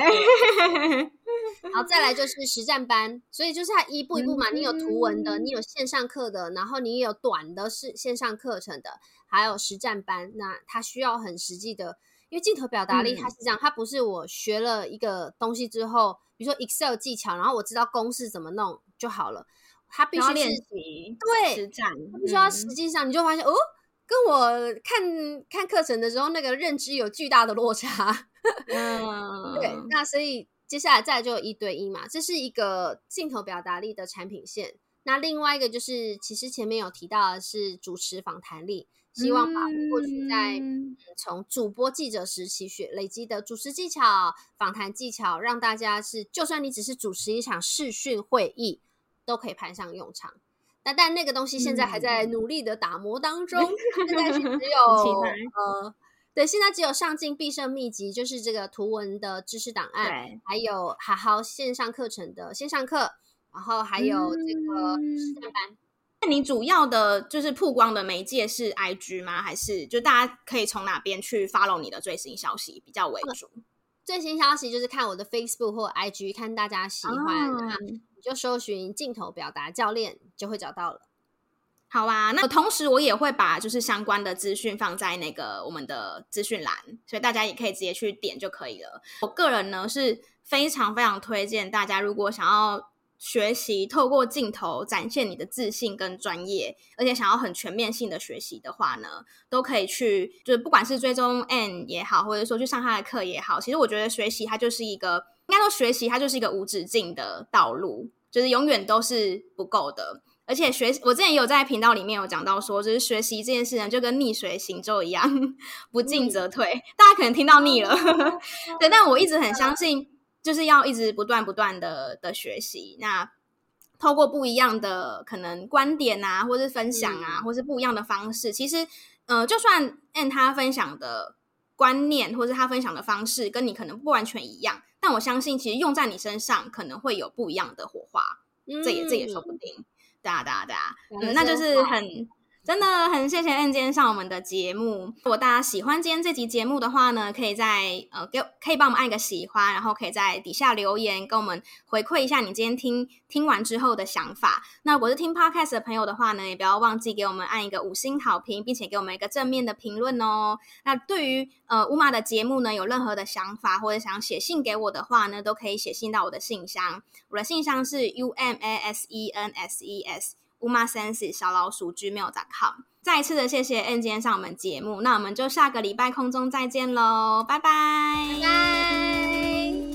S2: 然后再来就是实战班，所以就是它一步一步嘛，你有图文的，你有线上课的，然后你有短的是线上课程的，还有实战班，那它需要很实际的。因为镜头表达力它是这样，嗯、它不是我学了一个东西之后，比如说 Excel 技巧，然后我知道公式怎么弄就好了。它必须是
S1: 练习，
S2: 对，实战。必须要实际上，你就发现、嗯、哦，跟我看看课程的时候那个认知有巨大的落差。嗯，对。那所以接下来再来就有一对一嘛，这是一个镜头表达力的产品线。那另外一个就是，其实前面有提到的是主持访谈力。希望把过去在从主播记者时期学累积的主持技巧、访谈技巧，让大家是就算你只是主持一场视讯会议，都可以派上用场。那但那个东西现在还在努力的打磨当中，嗯、现在是只有呃，对，现在只有上镜必胜秘籍，就是这个图文的知识档案，对还有好好线上课程的线上课，然后还有这个实战班。
S1: 那你主要的就是曝光的媒介是 IG 吗？还是就大家可以从哪边去 follow 你的最新消息比较为主？
S2: 最新消息就是看我的 Facebook 或 IG，看大家喜欢，哦、你就搜寻镜头表达教练就会找到了。
S1: 好啊，那同时我也会把就是相关的资讯放在那个我们的资讯栏，所以大家也可以直接去点就可以了。我个人呢是非常非常推荐大家，如果想要。学习透过镜头展现你的自信跟专业，而且想要很全面性的学习的话呢，都可以去，就是不管是追踪 N 也好，或者说去上他的课也好，其实我觉得学习它就是一个，应该说学习它就是一个无止境的道路，就是永远都是不够的。而且学，我之前有在频道里面有讲到说，就是学习这件事呢，就跟逆水行舟一样，不进则退。嗯、大家可能听到腻了，对，但我一直很相信。就是要一直不断不断的的学习，那透过不一样的可能观点啊，或是分享啊，嗯、或是不一样的方式，其实，呃，就算 Ann 他分享的观念，或是他分享的方式跟你可能不完全一样，但我相信其实用在你身上可能会有不一样的火花，嗯、这也这也说不定，对啊对啊对啊，嗯，那就是很。真的很谢谢 Ann 今天上我们的节目。如果大家喜欢今天这集节目的话呢，可以在呃给可以帮我们按一个喜欢，然后可以在底下留言跟我们回馈一下你今天听听完之后的想法。那如果是听 Podcast 的朋友的话呢，也不要忘记给我们按一个五星好评，并且给我们一个正面的评论哦。那对于呃乌玛的节目呢，有任何的想法或者想写信给我的话呢，都可以写信到我的信箱。我的信箱是 U M A S E N S E S。Umasense 小老鼠 gmail.com，再一次的谢谢 N 今天上我们节目，那我们就下个礼拜空中再见喽，拜拜。拜拜。